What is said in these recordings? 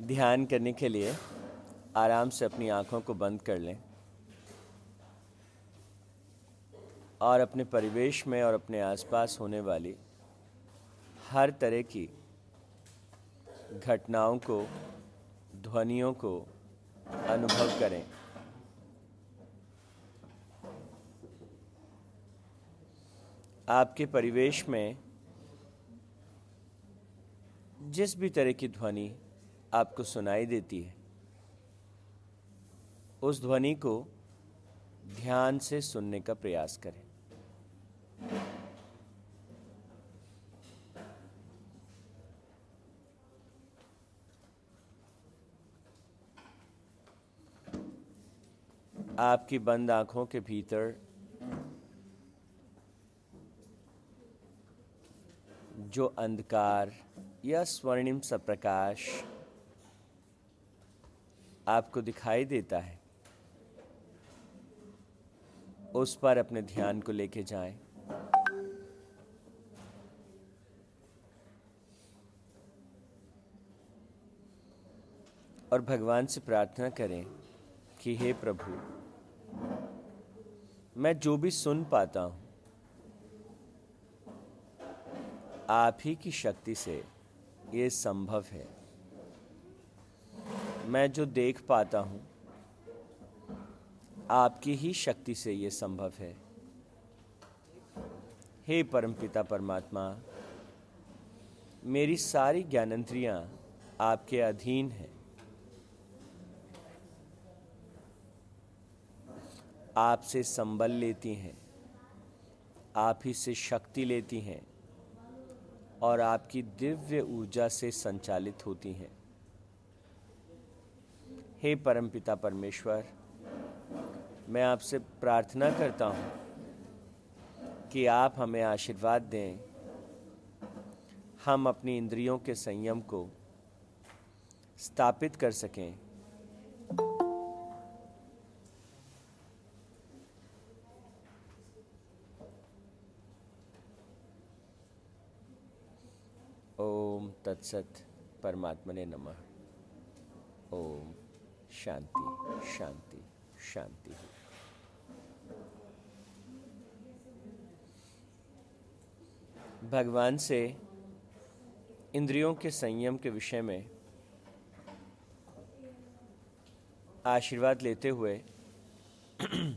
ध्यान करने के लिए आराम से अपनी आँखों को बंद कर लें और अपने परिवेश में और अपने आसपास होने वाली हर तरह की घटनाओं को, ध्वनियों को अनुभव करें। आपके परिवेश में जिस भी तरह की ध्वनि आपको सुनाई देती है। उस ध्वनि को ध्यान से सुनने का प्रयास करें। आपकी बंद आँखों के भीतर जो अंधकार या स्वर्णिम सप्रकाश प्रकाश आपको दिखाई देता है। उस पर अपने ध्यान को लेके जाएँ। और भगवान से प्रार्थना करें कि हे प्रभु, मैं जो भी सुन पाता हूँ, आप ही की शक्ति से ये संभव है। मैं जो देख पाता हूँ, आपकी ही शक्ति से ये संभव है। हे परमपिता परमात्मा, मेरी सारी ज्ञानेंद्रियाँ आपके अधीन हैं। आपसे संबल लेती हैं, आप ही से शक्ति लेती हैं और आपकी दिव्य ऊर्जा से संचालित होती हैं। हे परमपिता परमेश्वर, मैं आपसे प्रार्थना करता हूँ कि आप हमें आशीर्वाद दें। हम अपनी इंद्रियों के संयम को स्थापित कर सकें। ओम तत्सत परमात्मने नमः। ओम शांति शांति शांति। भगवान से इंद्रियों के संयम के विषय में आशीर्वाद लेते हुए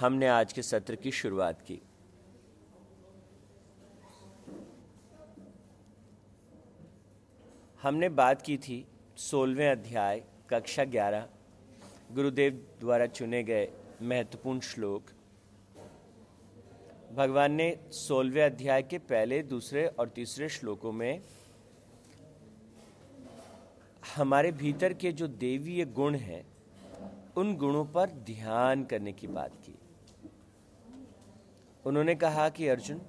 हमने आज के सत्र की शुरुआत की। हमने बात की थी सोलहवें अध्याय, कक्षा ग्यारह, गुरुदेव द्वारा चुने गए महत्वपूर्ण श्लोक। भगवान ने सोलहवें अध्याय के पहले, दूसरे और तीसरे श्लोकों में, हमारे भीतर के जो देवीय गुण हैं, उन गुणों पर ध्यान करने की बात की। उन्होंने कहा कि अर्जुन,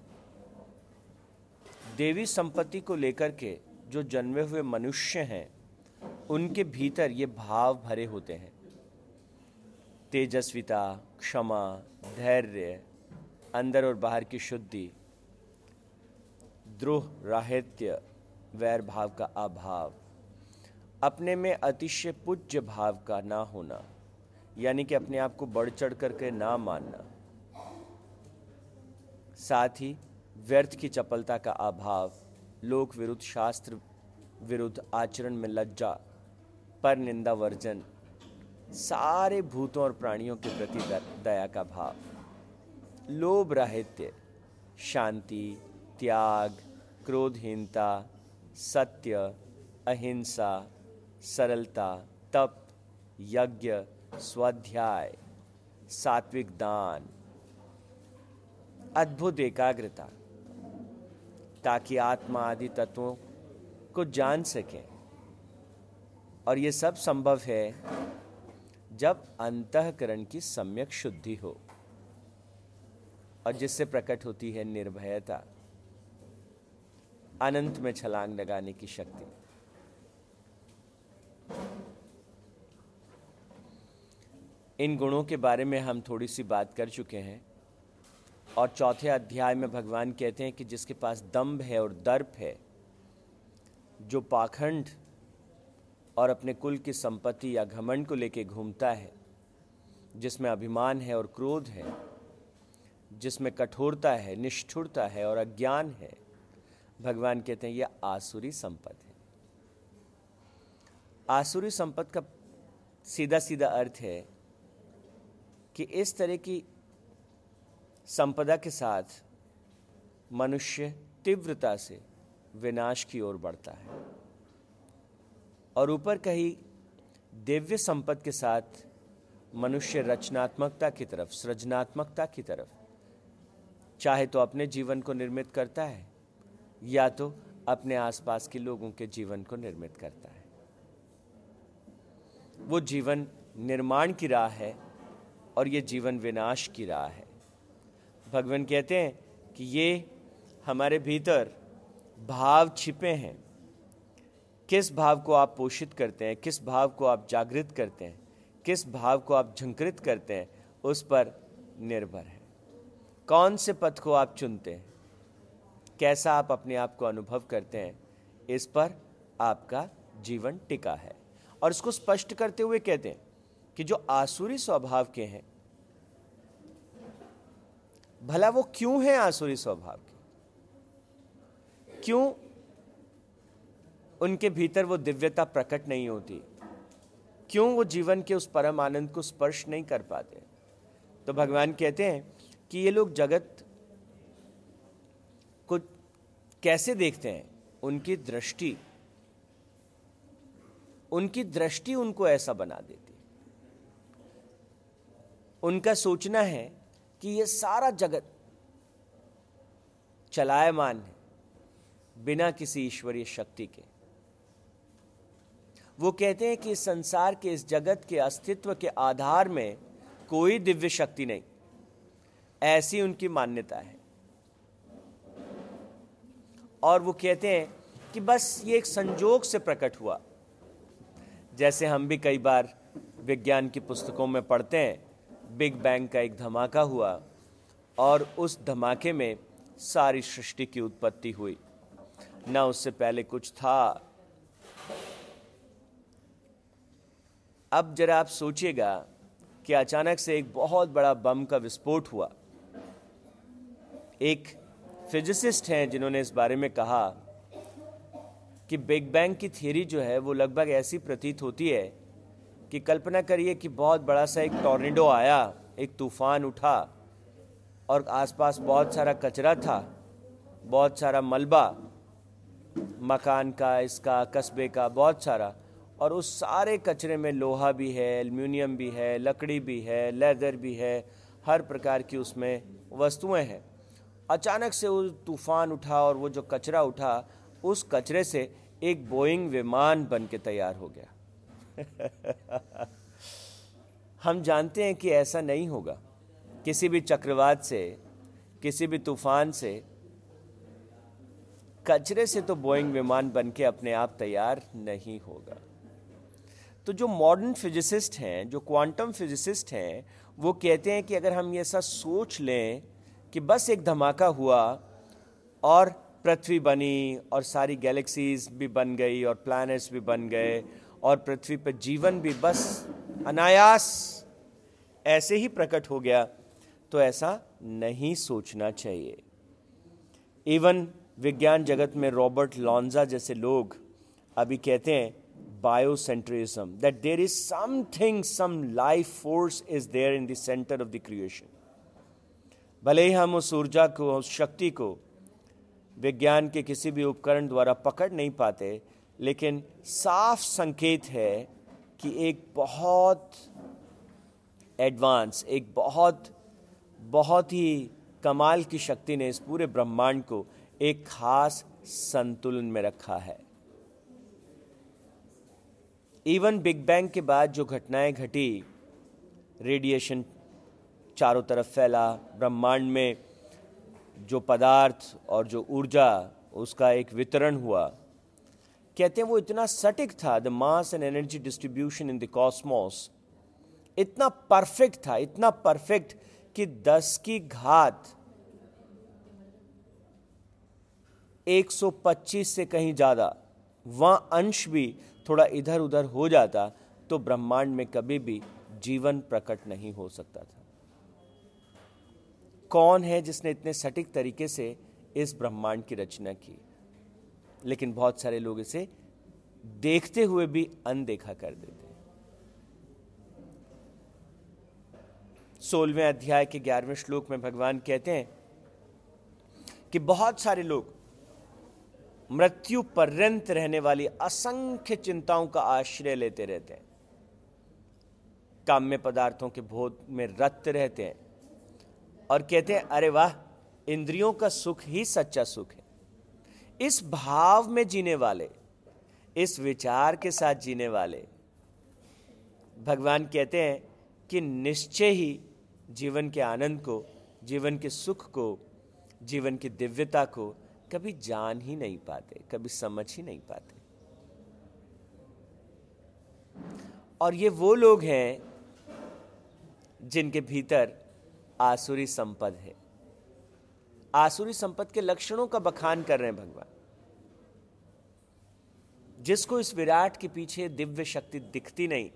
देवी संपत्ति को लेकर के जो जन्मे हुए मनुष्य हैं उनके भीतर ये भाव भरे होते हैं। तेजस्विता, क्षमा, धैर्य, अंदर और बाहर की शुद्धि, द्रोह, राहित्य, वैर भाव का अभाव। अपने में अतिशय पूज्य भाव का ना होना, यानी कि अपने आप को बढ़ चढ़ करके ना मानना। साथ ही व्यर्थ की चपलता का अभाव, लोक विरुद्ध, शास्त्र विरुद्ध आचरण में लज्जा पर निंदा वर्जन, सारे भूतों और प्राणियों के प्रति दया का भाव, लोभ राहित्य, शांति, त्याग, क्रोधहीनता, सत्य, अहिंसा, सरलता, तप, यज्ञ, स्वाध्याय, सात्विक दान, अद्भुत एकाग्रता, ताकि आत्मा आदि तत्वों को जान सकें। और ये सब संभव है जब अंतकरण की सम्यक शुद्धि हो और जिससे प्रकट होती है निर्भयता, अनंत में छलांग लगाने की शक्ति। इन गुणों के बारे में हम थोड़ी सी बात कर चुके हैं और चौथे अध्याय में भगवान कहते हैं कि जिसके पास दम्भ है और दर्प है, जो पाखंड और अपने कुल की संपत्ति या घमंड को लेके घूमता है, जिसमें अभिमान है और क्रोध है, जिसमें कठोरता है, निष्ठुरता है और अज्ञान है, भगवान कहते हैं यह आसुरी संपत्ति है। आसुरी संपत्ति का सीधा सीधा अर्थ है कि इस तरह की संपदा के साथ मनुष्य तीव्रता से विनाश की ओर बढ़ता है। और ऊपर कही दिव्य संपत्ति के साथ मनुष्य रचनात्मकता की तरफ़, सृजनात्मकता की तरफ़, चाहे तो अपने जीवन को निर्मित करता है, या तो अपने आसपास के लोगों के जीवन को निर्मित करता है। वो जीवन निर्माण की राह है और ये जीवन विनाश की राह है। भगवान कहते हैं कि ये हमारे भीतर भाव छिपे हैं। किस भाव को आप पोषित करते हैं, किस भाव को आप जागृत करते हैं, किस भाव को आप झंकृत करते हैं, उस पर निर्भर है। कौन से पथ को आप चुनते हैं, कैसा आप अपने आप को अनुभव करते हैं, इस पर आपका जीवन टिका है। और इसको स्पष्ट करते हुए कहते हैं कि जो आसुरी स्वभाव के हैं, भला वो क्यों है आसुरी स्वभाव के? क्यों उनके भीतर वो दिव्यता प्रकट नहीं होती। क्यों वो जीवन के उस परम आनंद को स्पर्श नहीं कर पाते? तो भगवान कहते हैं कि ये लोग जगत को कैसे देखते हैं? उनकी दृष्टि उनकी दृष्टि उनको ऐसा बना देती। उनका सोचना है कि ये सारा जगत चलायमान है, बिना किसी ईश्वरीय शक्ति के। वो कहते हैं कि इस संसार के, इस जगत के अस्तित्व के आधार में कोई दिव्य शक्ति नहीं। ऐसी उनकी मान्यता है। और वो कहते हैं कि बस ये एक संजोग से प्रकट हुआ। जैसे हम भी कई बार विज्ञान की पुस्तकों में पढ़ते हैं, बिग बैंग का एक धमाका हुआ और उस धमाके में सारी सृष्टि की उत्पत्ति हुई। ना उससे पहले कुछ था अब जरा आप सोचिएगा कि अचानक से एक बहुत बड़ा बम का विस्फोट हुआ। एक फिजिसिस्ट हैं जिन्होंने इस बारे में कहा कि बिग बैंग की थियरी जो है वो लगभग ऐसी प्रतीत होती है कि कल्पना करिए कि बहुत बड़ा सा एक टॉर्नेडो आया, एक तूफ़ान उठा और आसपास बहुत सारा कचरा था, बहुत सारा मलबा, मकान का, इसका, कस्बे का, बहुत सारा। और उस सारे कचरे में लोहा भी है, एल्यूमिनियम भी है, लकड़ी भी है, लेदर भी है, हर प्रकार की उसमें वस्तुएँ हैं। अचानक से वो तूफ़ान उठा और वो जो कचरा उठा, उस कचरे से एक बोइंग विमान बन के तैयार हो गया। हम जानते हैं कि ऐसा नहीं होगा। किसी भी चक्रवात से, किसी भी तूफ़ान से, कचरे से तो बोइंग विमान बन के अपने आप तैयार नहीं होगा। तो जो मॉडर्न फिजिसिस्ट हैं, जो क्वांटम फिजिसिस्ट हैं, वो कहते हैं कि अगर हम ये ऐसा सोच लें कि बस एक धमाका हुआ और पृथ्वी बनी और सारी गैलेक्सीज भी बन गई और प्लैनेट्स भी बन गए और पृथ्वी पर जीवन भी बस अनायास ऐसे ही प्रकट हो गया तो ऐसा नहीं सोचना चाहिए। इवन विज्ञान जगत में रॉबर्ट लॉन्जा जैसे लोग अभी कहते हैं biocentrism that there is something some life force is there in the centre of the creation भले ही हम उस ऊर्जा को, उस शक्ति को विज्ञान के किसी भी उपकरण द्वारा पकड़ नहीं पाते, लेकिन साफ़ संकेत है कि एक बहुत एडवांस एक बहुत बहुत ही कमाल की शक्ति ने इस पूरे ब्रह्मांड को एक खास संतुलन में रखा है। इवन बिग बैंग के बाद जो घटनाएँ घटी रेडिएशन चारों तरफ़ फैला, ब्रह्मांड में जो पदार्थ और जो ऊर्जा, उसका एक वितरण हुआ। कहते हैं वो इतना सटिक था the mass and energy distribution in the cosmos इतना परफेक्ट था, इतना परफेक्ट कि दस की घात 125 से कहीं ज़्यादा, वह अंश भी थोड़ा इधर उधर हो जाता तो ब्रह्मांड में कभी भी जीवन प्रकट नहीं हो सकता था। कौन है जिसने इतने सटीक तरीके से इस ब्रह्मांड की रचना की? लेकिन बहुत सारे लोग इसे देखते हुए भी अनदेखा कर देते हैं। अध्याय के ग्यारहवें श्लोक में भगवान कहते हैं कि बहुत सारे लोग मृत्यु पर्यंत रहने वाली असंख्य चिंताओं का आश्रय लेते रहते हैं। काम्य पदार्थों के भोग में रत रहते हैं और कहते हैं, अरे वाह, इंद्रियों का सुख ही सच्चा सुख है। इस भाव में जीने वाले, इस विचार के साथ जीने वाले, भगवान कहते हैं कि निश्चय ही जीवन के आनंद को, जीवन के सुख को, जीवन की दिव्यता को कभी जान ही नहीं पाते, कभी समझ ही नहीं पाते। और ये वो लोग हैं जिनके भीतर आसुरी संपद है। आसुरी संपद के लक्षणों का बखान कर रहे हैं भगवान। जिसको इस विराट के पीछे दिव्य शक्ति दिखती नहीं,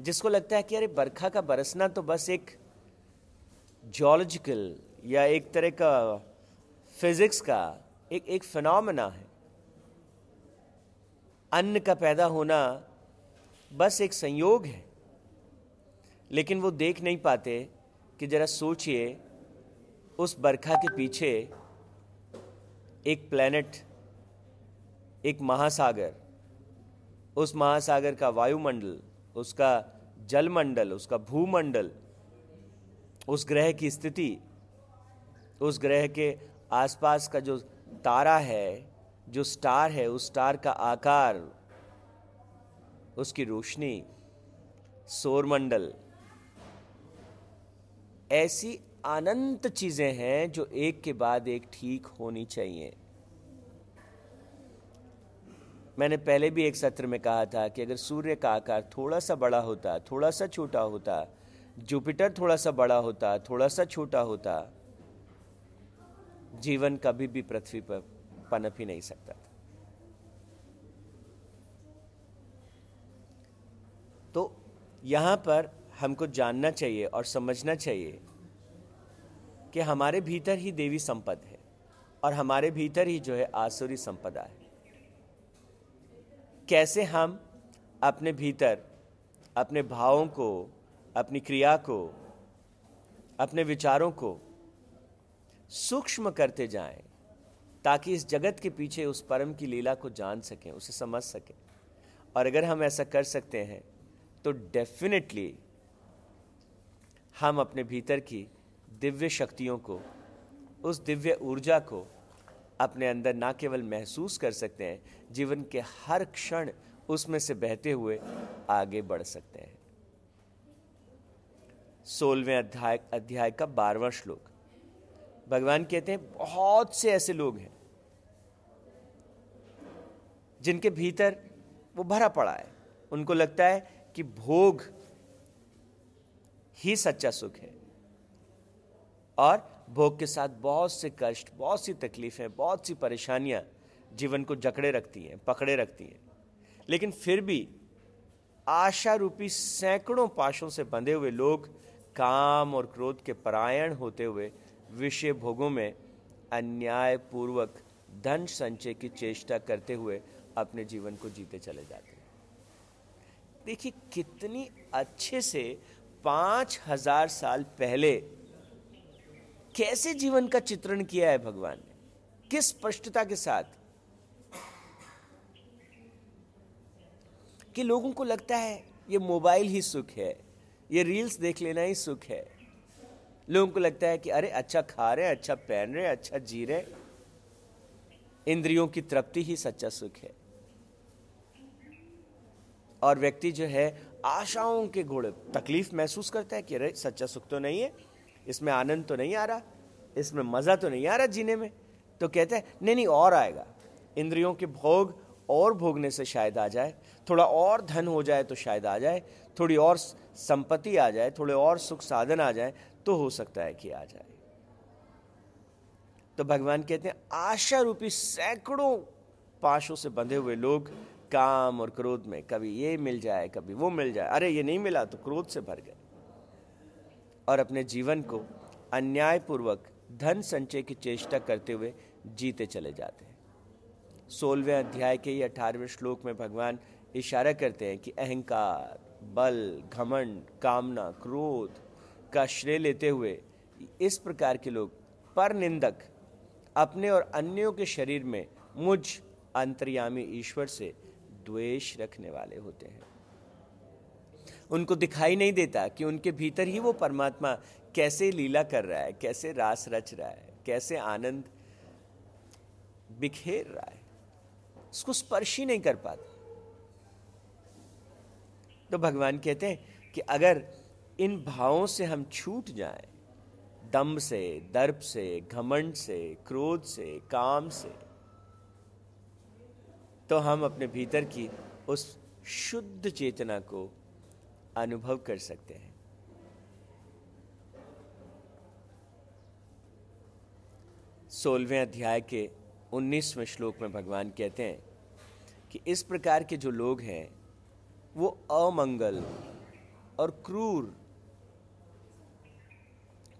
जिसको लगता है कि अरे बरखा का बरसना तो बस एक जियोलॉजिकल या एक तरह का फिजिक्स का एक एक फिनोमेना है। अन्न का पैदा होना बस एक संयोग है, लेकिन वो देख नहीं पाते कि जरा सोचिए, उस बरखा के पीछे एक प्लेनेट एक महासागर, उस महासागर का वायुमंडल, उसका जलमंडल, उसका भूमंडल, उस ग्रह की स्थिति, उस ग्रह के आसपास का जो तारा है, जो स्टार है, उस स्टार का आकार, उसकी रोशनी, सौरमंडल, ऐसी अनंत चीज़ें हैं जो एक के बाद एक ठीक होनी चाहिए। मैंने पहले भी एक सत्र में कहा था कि अगर सूर्य का आकार थोड़ा सा बड़ा होता, थोड़ा सा छोटा होता, जुपिटर थोड़ा सा बड़ा होता, थोड़ा सा छोटा होता जीवन कभी भी पृथ्वी पर पनप ही नहीं सकता था। तो यहाँ पर हमको जानना चाहिए और समझना चाहिए कि हमारे भीतर ही देवी संपद है और हमारे भीतर ही जो है आसुरी संपदा है। कैसे हम अपने भीतर, अपने भावों को, अपनी क्रिया को, अपने विचारों को सूक्ष्म करते जाएँ, ताकि इस जगत के पीछे उस परम की लीला को जान सकें, उसे समझ सकें। और अगर हम ऐसा कर सकते हैं तो डेफिनेटली हम अपने भीतर की दिव्य शक्तियों को, उस दिव्य ऊर्जा को अपने अंदर ना केवल महसूस कर सकते हैं, जीवन के हर क्षण उसमें से बहते हुए आगे बढ़ सकते हैं। सोलवें अध्याय अध्याय का बारहवा श्लोक। भगवान कहते हैं, बहुत से ऐसे लोग हैं जिनके भीतर वो भरा पड़ा है। उनको लगता है कि भोग ही सच्चा सुख है। और भोग के साथ बहुत से कष्ट, बहुत सी तकलीफें, बहुत सी परेशानियाँ जीवन को जकड़े रखती हैं, पकड़े रखती हैं। लेकिन फिर भी आशा रूपी सैकड़ों पाशों से बंधे हुए लोग काम और क्रोध के परायण होते हुए विषय भोगों में अन्याय पूर्वक धन संचय की चेष्टा करते हुए अपने जीवन को जीते चले जाते हैं। देखिए, कितनी अच्छे से पाँच हज़ार साल पहले कैसे जीवन का चित्रण किया है भगवान ने? किस स्पष्टता के साथ? कि लोगों को लगता है, ये मोबाइल ही सुख है, ये रील्स देख लेना ही सुख है। लोगों को लगता है कि अरे अच्छा खा रहे अच्छा पहन रहे अच्छा जी रहे इंद्रियों की तृप्ति ही सच्चा सुख है। और व्यक्ति जो है, आशाओं के घोड़े तकलीफ़ महसूस करता है कि अरे सच्चा सुख तो नहीं है, इसमें आनंद तो नहीं आ रहा, इसमें मज़ा तो नहीं आ रहा जीने में। तो कहते हैं, नहीं नहीं, और आएगा। इंद्रियों के भोग और भोगने से शायद आ जाए, थोड़ा और धन हो जाए तो शायद आ जाए, थोड़ी और संपत्ति आ जाए, थोड़े और सुख साधन आ जाए तो हो सकता है कि आ जाए। तो भगवान कहते हैं, आशा रूपी सैकड़ों पाशों से बंधे हुए लोग काम और क्रोध में, कभी ये मिल जाए, कभी वो मिल जाए। अरे, ये नहीं मिला तो क्रोध से भर गए। और अपने जीवन को अन्यायपूर्वक धन संचय की चेष्टा करते हुए जीते चले जाते हैं। सोलहवें अध्याय के ही अठारहवें श्लोक में भगवान इशारा करते हैं कि अहंकार, बल, घमंड, कामना, क्रोध का श्रेय लेते हुए इस प्रकार के लोग पर निंदक अपने और अन्यों के शरीर में मुझ अंतर्यामी ईश्वर से द्वेष रखने वाले होते हैं। उनको दिखाई नहीं देता कि उनके भीतर ही वो परमात्मा कैसे लीला कर रहा है, कैसे रास रच रहा है, कैसे आनंद बिखेर रहा है। उसको स्पर्श ही नहीं कर पाते। तो भगवान कहते हैं कि अगर इन भावों से हम छूट जाएँ दम्भ से, दर्प से, घमंड से, क्रोध से, काम से तो हम अपने भीतर की उस शुद्ध चेतना को अनुभव कर सकते हैं। सोलहवें अध्याय के उन्नीसवें श्लोक में भगवान कहते हैं कि इस प्रकार के जो लोग हैं, वो अमंगल और क्रूर।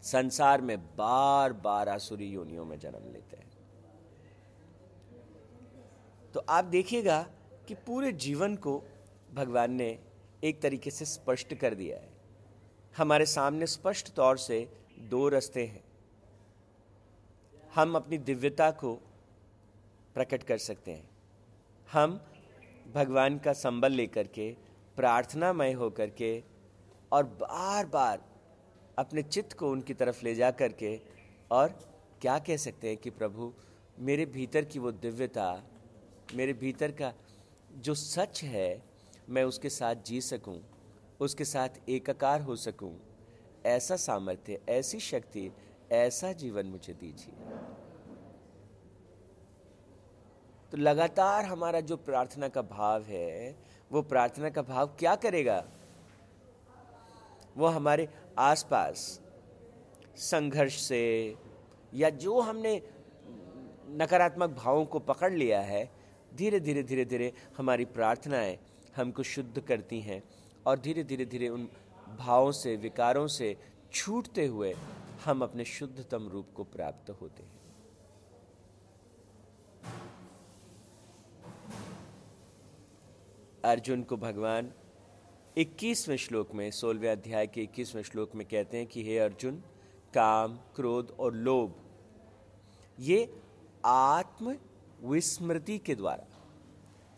संसार में बार बार आसुरी योनियों में जन्म लेते हैं। तो आप देखिएगा कि पूरे जीवन को भगवान ने एक तरीके से स्पष्ट कर दिया है। हमारे सामने स्पष्ट तौर से दो रास्ते हैं। हम अपनी दिव्यता को प्रकट कर सकते हैं। हम भगवान का संबल लेकर के प्रार्थनामय होकर के और बार बार अपने चित्त को उनकी तरफ़ ले जा कर के और क्या कह सकते हैं कि प्रभु मेरे भीतर की वो दिव्यता मेरे भीतर का जो सच है मैं उसके साथ जी सकूँ, उसके साथ एकाकार हो सकूँ, ऐसा सामर्थ्य ऐसी शक्ति ऐसा जीवन मुझे दीजिए। तो लगातार हमारा जो प्रार्थना का भाव है, वो प्रार्थना का भाव क्या करेगा? वो हमारे आसपास संघर्ष से या जो हमने नकारात्मक भावों को पकड़ लिया है, धीरे धीरे धीरे धीरे हमारी प्रार्थनाएँ हमको शुद्ध करती हैं और धीरे धीरे धीरे उन भावों से, विकारों से छूटते हुए हम अपने शुद्धतम रूप को प्राप्त होते हैं। अर्जुन को भगवान 21वें श्लोक में, सोलहवें अध्याय के 21वें श्लोक में कहते हैं कि, हे अर्जुन, काम, क्रोध और लोभ, ये आत्म विस्मृति के द्वारा,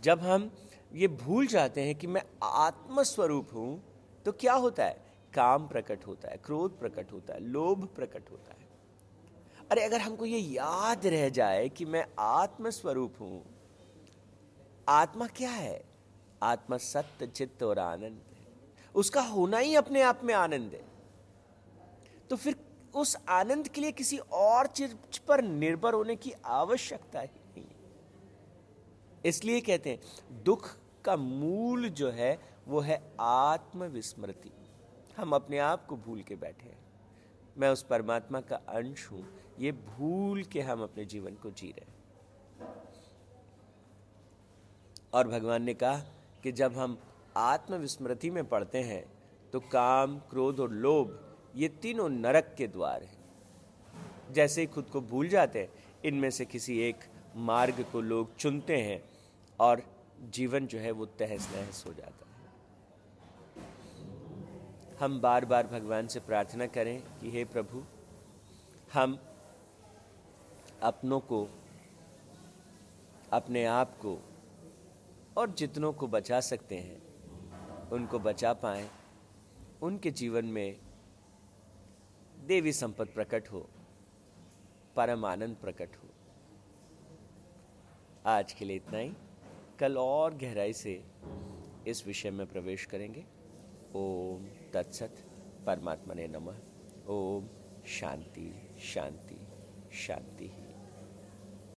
जब हम ये भूल जाते हैं कि मैं आत्म स्वरूप हूँ तो क्या होता है? काम प्रकट होता है, क्रोध प्रकट होता है, लोभ प्रकट होता है। अरे, अगर हमको ये याद रह जाए कि मैं आत्म स्वरूप हूँ, आत्मा क्या है? आत्मा सत्य चित्त और आनंद है। उसका होना ही अपने आप में आनंद है। तो फिर उस आनंद के लिए किसी और चीज़ पर निर्भर होने की आवश्यकता ही नहीं है। इसलिए कहते हैं, दुख का मूल जो है, वो है आत्मविस्मृति। हम अपने आप को भूल के बैठे हैं। मैं उस परमात्मा का अंश हूँ। ये भूल के हम अपने जीवन को जी रहे हैं। और भगवान ने कहा कि जब हम आत्मविस्मृति में पढ़ते हैं तो काम, क्रोध और लोभ, ये तीनों नरक के द्वार हैं। जैसे ही खुद को भूल जाते हैं, इनमें से किसी एक मार्ग को लोग चुनते हैं और जीवन जो है वो तहस नहस हो जाता है। हम बार बार भगवान से प्रार्थना करें कि हे प्रभु, हम अपनों को, अपने आप को और जितनों को बचा सकते हैं, उनको बचा पाएँ, उनके जीवन में देवी संपत प्रकट हो, परम आनंद प्रकट हो। आज के लिए इतना ही। कल और गहराई से इस विषय में प्रवेश करेंगे। ओम तत्सत परमात्मा ने नमः। ओम शांति शांति शांति।